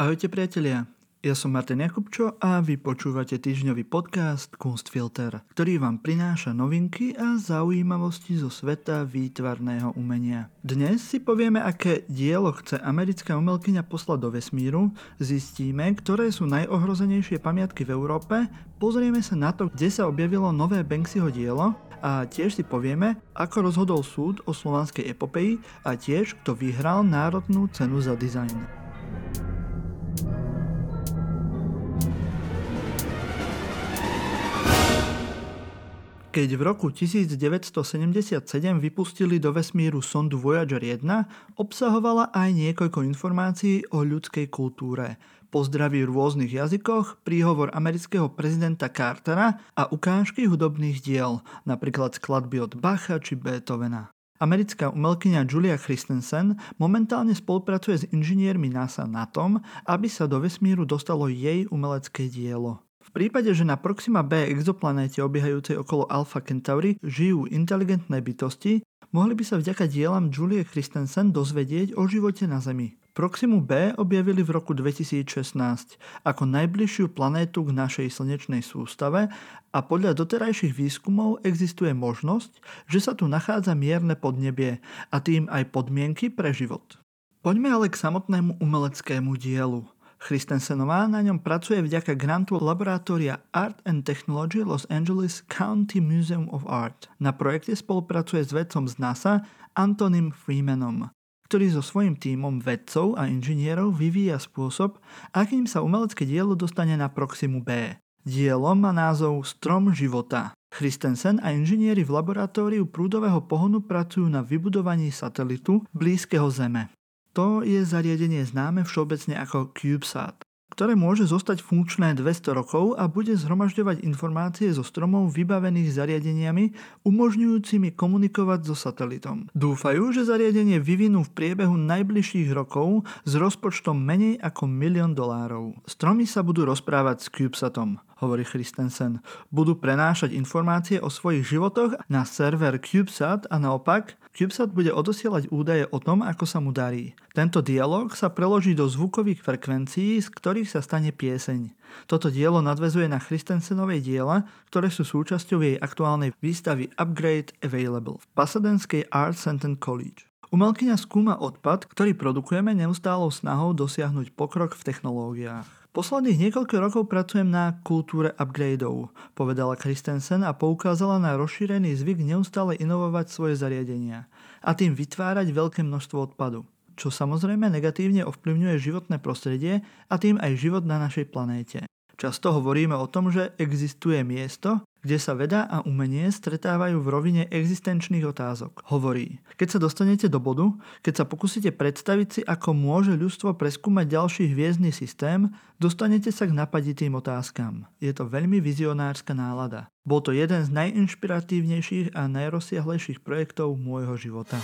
Ahojte priatelia, ja som Martin Jakubčo a vy počúvate týždňový podcast Kunstfilter, ktorý vám prináša novinky a zaujímavosti zo sveta výtvarného umenia. Dnes si povieme, aké dielo chce americká umelkyňa poslať do vesmíru, zistíme, ktoré sú najohrozenejšie pamiatky v Európe, pozrieme sa na to, kde sa objavilo nové Banksyho dielo a tiež si povieme, ako rozhodol súd o slovanskej epopeji a tiež, kto vyhral národnú cenu za dizajn. Keď v roku 1977 vypustili do vesmíru sondu Voyager 1, obsahovala aj niekoľko informácií o ľudskej kultúre. Pozdraví v rôznych jazykoch, príhovor amerického prezidenta Cartera a ukážky hudobných diel, napríklad skladby od Bacha či Beethovena. Americká umelkyňa Julia Christensen momentálne spolupracuje s inžiniermi NASA na tom, aby sa do vesmíru dostalo jej umelecké dielo. V prípade, že na Proxima B exoplanéte obiehajúcej okolo Alpha Centauri žijú inteligentné bytosti, mohli by sa vďaka dielam Julie Christensen dozvedieť o živote na Zemi. Proximu B objavili v roku 2016 ako najbližšiu planétu k našej slnečnej sústave a podľa doterajších výskumov existuje možnosť, že sa tu nachádza mierne podnebie a tým aj podmienky pre život. Poďme ale k samotnému umeleckému dielu. Christensenová na ňom pracuje vďaka grantu laboratória Art and Technology Los Angeles County Museum of Art. Na projekte spolupracuje s vedcom z NASA Antonym Freemanom, ktorý so svojím tímom vedcov a inžinierov vyvíja spôsob, akým sa umelecké dielo dostane na Proximu B. Dielo má názov Strom života. Christensen a inžinieri v laboratóriu prúdového pohonu pracujú na vybudovaní satelitu blízkeho Zeme. To je zariadenie známe všeobecne ako CubeSat, ktoré môže zostať funkčné 200 rokov a bude zhromažďovať informácie zo stromov vybavených zariadeniami umožňujúcimi komunikovať so satelitom. Dúfajú, že zariadenie vyvinú v priebehu najbližších rokov s rozpočtom menej ako milión dolárov. Stromy sa budú rozprávať s CubeSatom hovorí Christensen. Budú prenášať informácie o svojich životoch na server CubeSat a naopak CubeSat bude odosielať údaje o tom, ako sa mu darí. Tento dialog sa preloží do zvukových frekvencií, z ktorých sa stane pieseň. Toto dielo nadvezuje na Christensenovej diela, ktoré sú súčasťou jej aktuálnej výstavy Upgrade Available v Pasadenskej Art Center College. Umelkyňa skúma odpad, ktorý produkujeme neustálou snahou dosiahnuť pokrok v technológiách. Posledných niekoľko rokov pracujem na kultúre upgradeov, povedala Christensen a poukázala na rozšírený zvyk neustále inovovať svoje zariadenia a tým vytvárať veľké množstvo odpadu, čo samozrejme negatívne ovplyvňuje životné prostredie a tým aj život na našej planéte. Často hovoríme o tom, že existuje miesto, kde sa veda a umenie stretávajú v rovine existenčných otázok. Hovorí, keď sa dostanete do bodu, keď sa pokúsite predstaviť si, ako môže ľudstvo preskúmať ďalší hviezdny systém, dostanete sa k napaditým otázkam. Je to veľmi vizionárska nálada. Bol to jeden z najinšpiratívnejších a najrozsiahlejších projektov môjho života.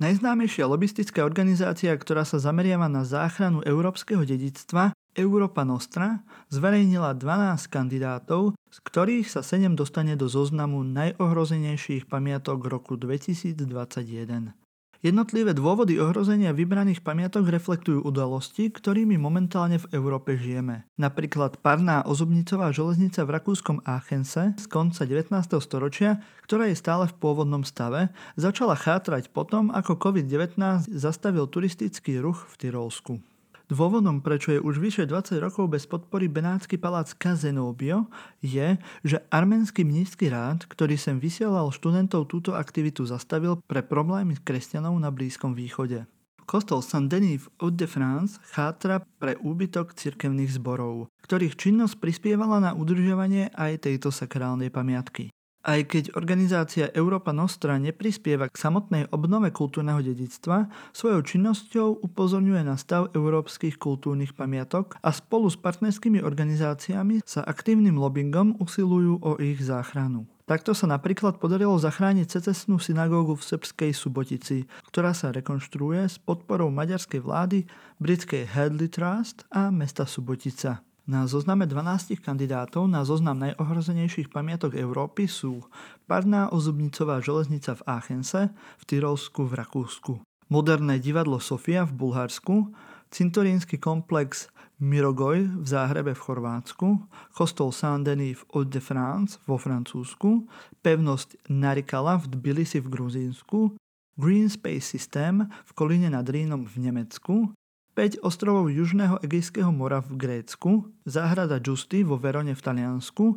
Najznámejšia lobistická organizácia, ktorá sa zameriava na záchranu európskeho dedictva, Európa Nostra, zverejnila 12 kandidátov, z ktorých sa 7 dostane do zoznamu najohrozenejších pamiatok roku 2021. Jednotlivé dôvody ohrozenia vybraných pamiatok reflektujú udalosti, ktorými momentálne v Európe žijeme. Napríklad parná ozubnicová železnica v rakúskom Aachense z konca 19. storočia, ktorá je stále v pôvodnom stave, začala chátrať potom, ako COVID-19 zastavil turistický ruch v Tyrolsku. Dôvodom, prečo je už vyše 20 rokov bez podpory Benátsky palác Kazenobio, je, že arménsky mnízky rád, ktorý sem vysielal študentov túto aktivitu zastavil pre problémy s kresťanov na Blízkom východe. Kostol Saint-Denis v Haute-de-France chátra pre úbytok cirkevných zborov, ktorých činnosť prispievala na udržovanie aj tejto sakrálnej pamiatky. Aj keď organizácia Európa Nostra neprispieva k samotnej obnove kultúrneho dedictva, svojou činnosťou upozorňuje na stav európskych kultúrnych pamiatok a spolu s partnerskými organizáciami sa aktívnym lobbyingom usilujú o ich záchranu. Takto sa napríklad podarilo zachrániť secesnú synagógu v srbskej Subotici, ktorá sa rekonštruuje s podporou maďarskej vlády, britskej Headley Trust a mesta Subotica. Na zozname 12 kandidátov na zoznam najohrozenejších pamiatok Európy sú parná ozubnicová železnica v Aachense, v Tyrolsku v Rakúsku, moderné divadlo Sofia v Bulharsku, cintorínsky komplex Mirogoj v Záhrebe v Chorvátsku, kostol Saint-Denis v Haute-de-France vo Francúzsku, pevnosť Narikala v Tbilisi v Gruzínsku, Green Space System v Kolíne nad Rínom v Nemecku, 5 ostrovov Južného Egejského mora v Grécku, záhrada Giusti vo Verone v Taliansku,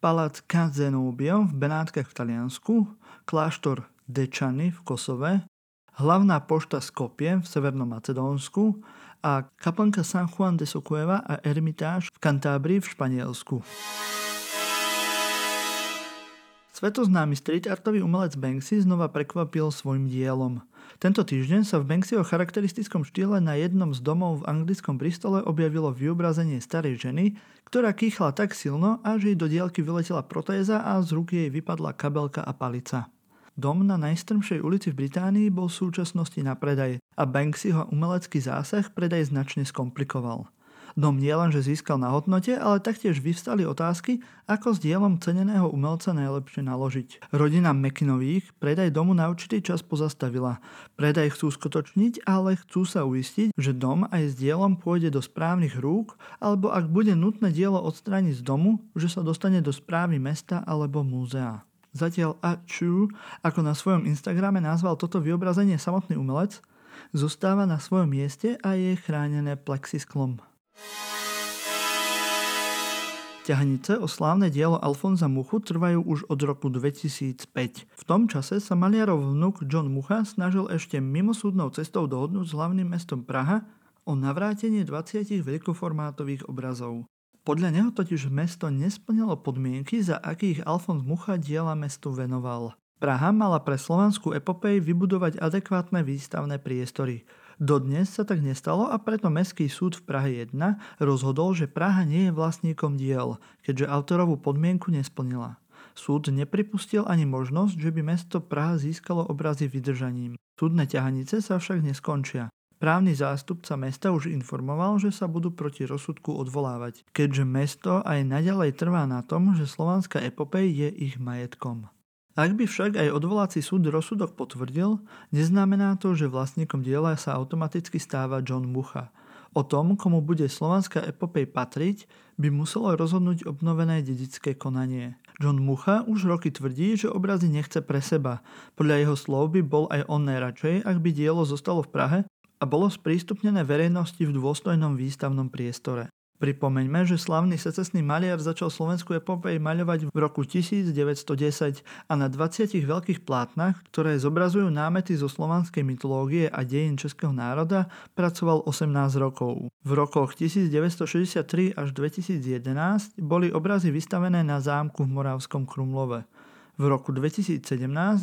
palác Kazenobio v Benátkach v Taliansku, kláštor Dečany v Kosove, hlavná pošta Skopie v Severnom Macedónsku, a kaplnka San Juan de Socueva a Ermitáž v Kantábrii v Španielsku. Svetoznámy street artový umelec Banksy znova prekvapil svojim dielom. Tento týždeň sa v Banksyho charakteristickom štýle na jednom z domov v anglickom Bristole objavilo vyobrazenie starej ženy, ktorá kýchla tak silno, až jej do dielky vyletela protéza a z ruky jej vypadla kabelka a palica. Dom na najstrmšej ulici v Británii bol v súčasnosti na predaj a Banksyho umelecký zásah predaj značne skomplikoval. Dom nielenže získal na hodnote, ale taktiež vyvstali otázky, ako s dielom ceneného umelca najlepšie naložiť. Rodina Mekinových predaj domu na určitý čas pozastavila. Predaj chcú skutočniť, ale chcú sa uistiť, že dom aj s dielom pôjde do správnych rúk, alebo ak bude nutné dielo odstrániť z domu, že sa dostane do správy mesta alebo múzea. Zatiaľ A Chu, ako na svojom Instagrame nazval toto vyobrazenie samotný umelec, zostáva na svojom mieste a je chránené plexisklom. Ťahanice o slávne dielo Alfonza Muchu trvajú už od roku 2005. V tom čase sa maliarov vnúk John Mucha snažil ešte mimosúdnou cestou dohodnúť s hlavným mestom Praha o navrátenie 20 veľkoformátových obrazov. Podľa neho totiž mesto nesplnilo podmienky, za akých Alfons Mucha diela mestu venoval. Praha mala pre slovanskú epopej vybudovať adekvátne výstavné priestory. Dodnes sa tak nestalo a preto Mestský súd v Prahe 1 rozhodol, že Praha nie je vlastníkom diel, keďže autorovú podmienku nesplnila. Súd nepripustil ani možnosť, že by mesto Praha získalo obrazy vydržaním. Súdne ťahanice sa však neskončia. Právny zástupca mesta už informoval, že sa budú proti rozsudku odvolávať, keďže mesto aj naďalej trvá na tom, že slovanská epopej je ich majetkom. Ak by však aj odvolací súd rozsudok potvrdil, neznamená to, že vlastníkom diela sa automaticky stáva John Mucha. O tom, komu bude slovanská epopej patriť, by muselo rozhodnúť obnovené dedické konanie. John Mucha už roky tvrdí, že obrazy nechce pre seba. Podľa jeho slov by bol aj on najradšej, ak by dielo zostalo v Prahe a bolo sprístupnené verejnosti v dôstojnom výstavnom priestore. Pripomeňme, že slavný secesný maliar začal slovenskú epopej maľovať v roku 1910 a na 20 veľkých plátnach, ktoré zobrazujú námety zo slovanskej mytológie a dejín českého národa, pracoval 18 rokov. V rokoch 1963 až 2011 boli obrazy vystavené na zámku v Moravskom Krumlove. V roku 2017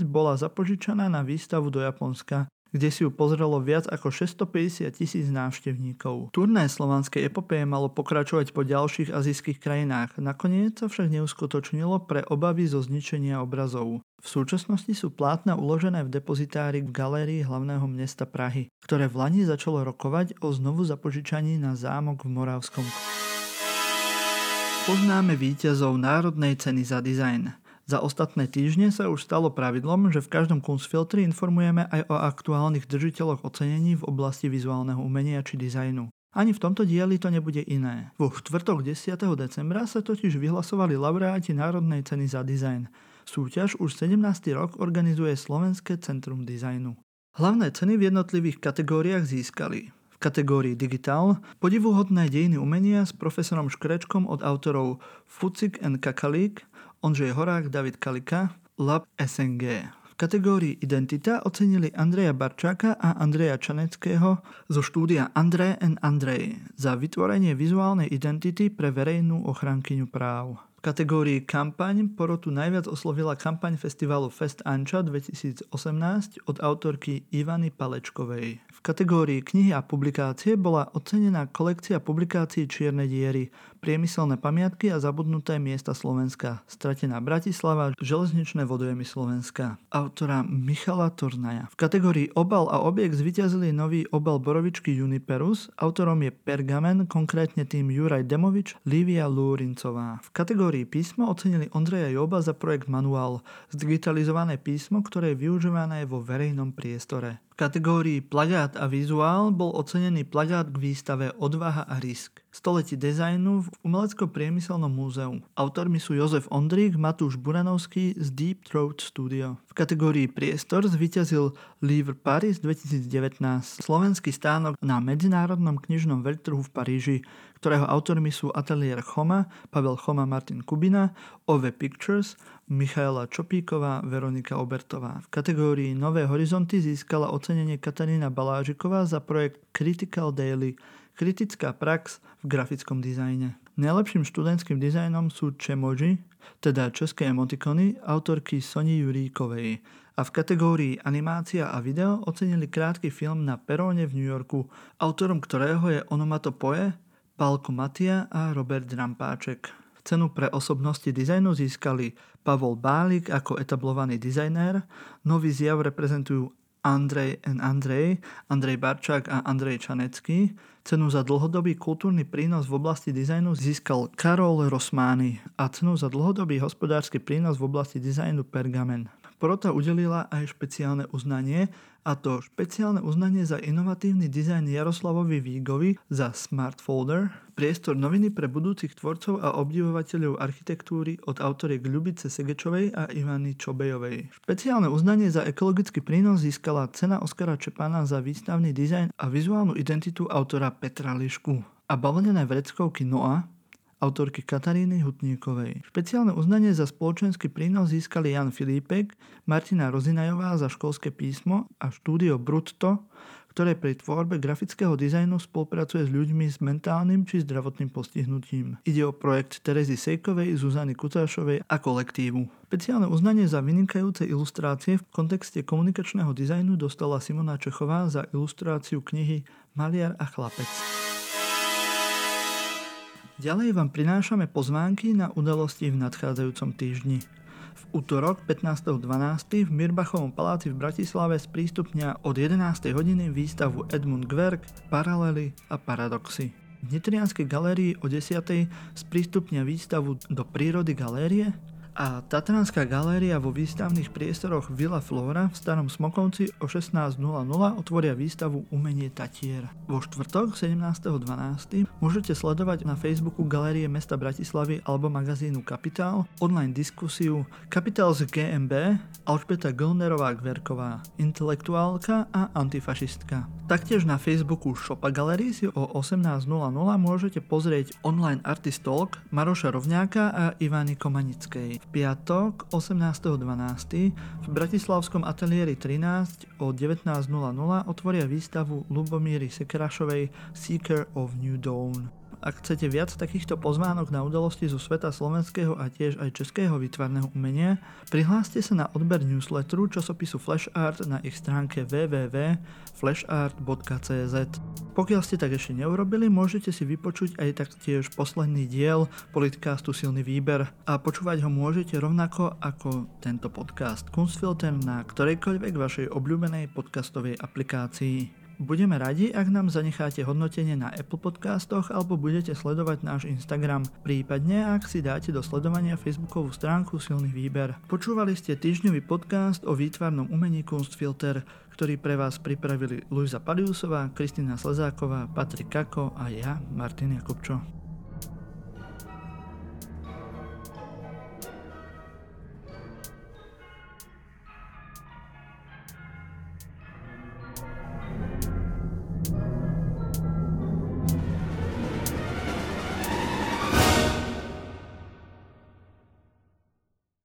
bola zapožičaná na výstavu do Japonska kde si ju pozrelo viac ako 650 tisíc návštevníkov. Turné slovanskej epopeje malo pokračovať po ďalších azijských krajinách, nakoniec sa však neuskutočnilo pre obavy zo zničenia obrazov. V súčasnosti sú plátna uložené v depozitári v galérii hlavného mesta Prahy, ktoré v Lani začalo rokovať o znovu zapožičaní na zámok v Moravskom. Poznáme víťazov Národnej ceny za dizajn. Za ostatné týždne sa už stalo pravidlom, že v každom Kunstfiltri informujeme aj o aktuálnych držiteľoch ocenení v oblasti vizuálneho umenia či dizajnu. Ani v tomto dieli to nebude iné. Vo štvrtok 10. decembra sa totiž vyhlasovali laureáti Národnej ceny za dizajn. Súťaž už 17. rok organizuje Slovenské centrum dizajnu. Hlavné ceny v jednotlivých kategóriách získali kategórii Digital podivuhodné dejiny umenia s profesorom Škrečkom od autorov Fucik and Kakalík, Ondřej Horák, David Kalika, Lab SNG. V kategórii Identita ocenili Andreja Barčáka a Andreja Čaneckého zo štúdia André and Andrej za vytvorenie vizuálnej identity pre verejnú ochrankyňu práv. V kategórii kampaň porotu najviac oslovila kampaň festivalu Fest Anča 2018 od autorky Ivany Palečkovej. V kategórii knihy a publikácie bola ocenená kolekcia publikácií Čierne diery priemyselné pamiatky a zabudnuté miesta Slovenska, stratená Bratislava, železničné vodojemy Slovenska, autora Michala Tornaja. V kategórii obal a objekt zvyťazili nový obal borovičky Juniperus, autorom je Pergamen, konkrétne tým Juraj Demovič, Lívia Lúrincová. V kategórii písmo ocenili Ondreja Joba za projekt Manuál, zdigitalizované písmo, ktoré je využívané vo verejnom priestore kategórii plagát a vizuál bol ocenený plagát k výstave Odvaha a risk. Století dizajnu v Umelecko-priemyselnom múzeu. Autormi sú Jozef Ondrík, Matúš Buranovský z Deep Throat Studio. V kategórii priestor zvíťazil Livre Paris 2019, slovenský stánok na Medzinárodnom knižnom veľtrhu v Paríži, ktorého autormi sú Atelier Choma, Pavel Choma, Martin Kubina, OV Pictures, Michaela Čopíková, Veronika Obertová. V kategórii Nové horizonty získala ocenenie Katarína Balážiková za projekt Critical Daily, kritická prax v grafickom dizajne. Najlepším študentským dizajnom sú Chemoji, teda české emotikony, autorky Soni Juríkovej. A v kategórii animácia a video ocenili krátky film na peróne v New Yorku, autorom ktorého je Onomatopoje, Pálko Matia a Robert Drampáček. Cenu pre osobnosti dizajnu získali Pavol Bálik ako etablovaný dizajnér, nový zjav reprezentujú Andrej N. Andrej, Andrej Barčák a Andrej Čanecký. Cenu za dlhodobý kultúrny prínos v oblasti dizajnu získal Karol Rosmány a cenu za dlhodobý hospodársky prínos v oblasti dizajnu Pergamen. Porota udelila aj špeciálne uznanie, a to špeciálne uznanie za inovatívny dizajn Jaroslavovi Vígovi za Smart Folder, priestor noviny pre budúcich tvorcov a obdivovateľov architektúry od autoriek Ľubice Segečovej a Ivany Čobejovej. Špeciálne uznanie za ekologický prínos získala cena Oskara Čepana za výstavný dizajn a vizuálnu identitu autora Petra Lišku. A bavlnené vreckovky Noa autorky Kataríny Hutníkovej. Špeciálne uznanie za spoločenský prínos získali Jan Filipek, Martina Rozinajová za školské písmo a štúdio Brutto, ktoré pri tvorbe grafického dizajnu spolupracuje s ľuďmi s mentálnym či zdravotným postihnutím. Ide o projekt Terezy Sejkovej, Zuzany Kutášovej a kolektívu. Špeciálne uznanie za vynikajúce ilustrácie v kontexte komunikačného dizajnu dostala Simona Čechová za ilustráciu knihy Maliar a chlapec. Ďalej vám prinášame pozvánky na udalosti v nadchádzajúcom týždni. V útorok 15.12. v Mirbachovom paláci v Bratislave sprístupnia od 11. hodiny výstavu Edmund Gwerk, Paralely a Paradoxy. V Nitrianskej galérii o 10. sprístupnia výstavu do prírody galérie a Tatranská galéria vo výstavných priestoroch Villa Flora v Starom Smokovci o 16.00 otvoria výstavu Umenie Tatier. Vo štvrtok 17.12. môžete sledovať na Facebooku Galérie mesta Bratislavy alebo magazínu Kapitál online diskusiu Kapitál z GMB Alžbeta Gölnerová Gverková, intelektuálka a antifašistka. Taktiež na Facebooku Shopa Gallery si o 18.00 môžete pozrieť online artist talk Maroša Rovňáka a Ivany Komanickej piatok 18.12. v Bratislavskom ateliéri 13 o 19.00 otvoria výstavu Lubomíry Sekerašovej Seeker of New Dawn. Ak chcete viac takýchto pozvánok na udalosti zo sveta slovenského a tiež aj českého výtvarného umenia, prihláste sa na odber newsletteru časopisu Flash Art na ich stránke www.flashart.cz. Pokiaľ ste tak ešte neurobili, môžete si vypočuť aj taktiež posledný diel podcastu Silný výber a počúvať ho môžete rovnako ako tento podcast Kunstfilter na ktorejkoľvek vašej obľúbenej podcastovej aplikácii. Budeme radi, ak nám zanecháte hodnotenie na Apple podcastoch alebo budete sledovať náš Instagram, prípadne ak si dáte do sledovania facebookovú stránku Silný výber. Počúvali ste týždňový podcast o výtvarnom umení Kunstfilter, ktorý pre vás pripravili Luisa Paliusová, Kristina Slezáková, Patrik Kako a ja, Martin Jakubčo.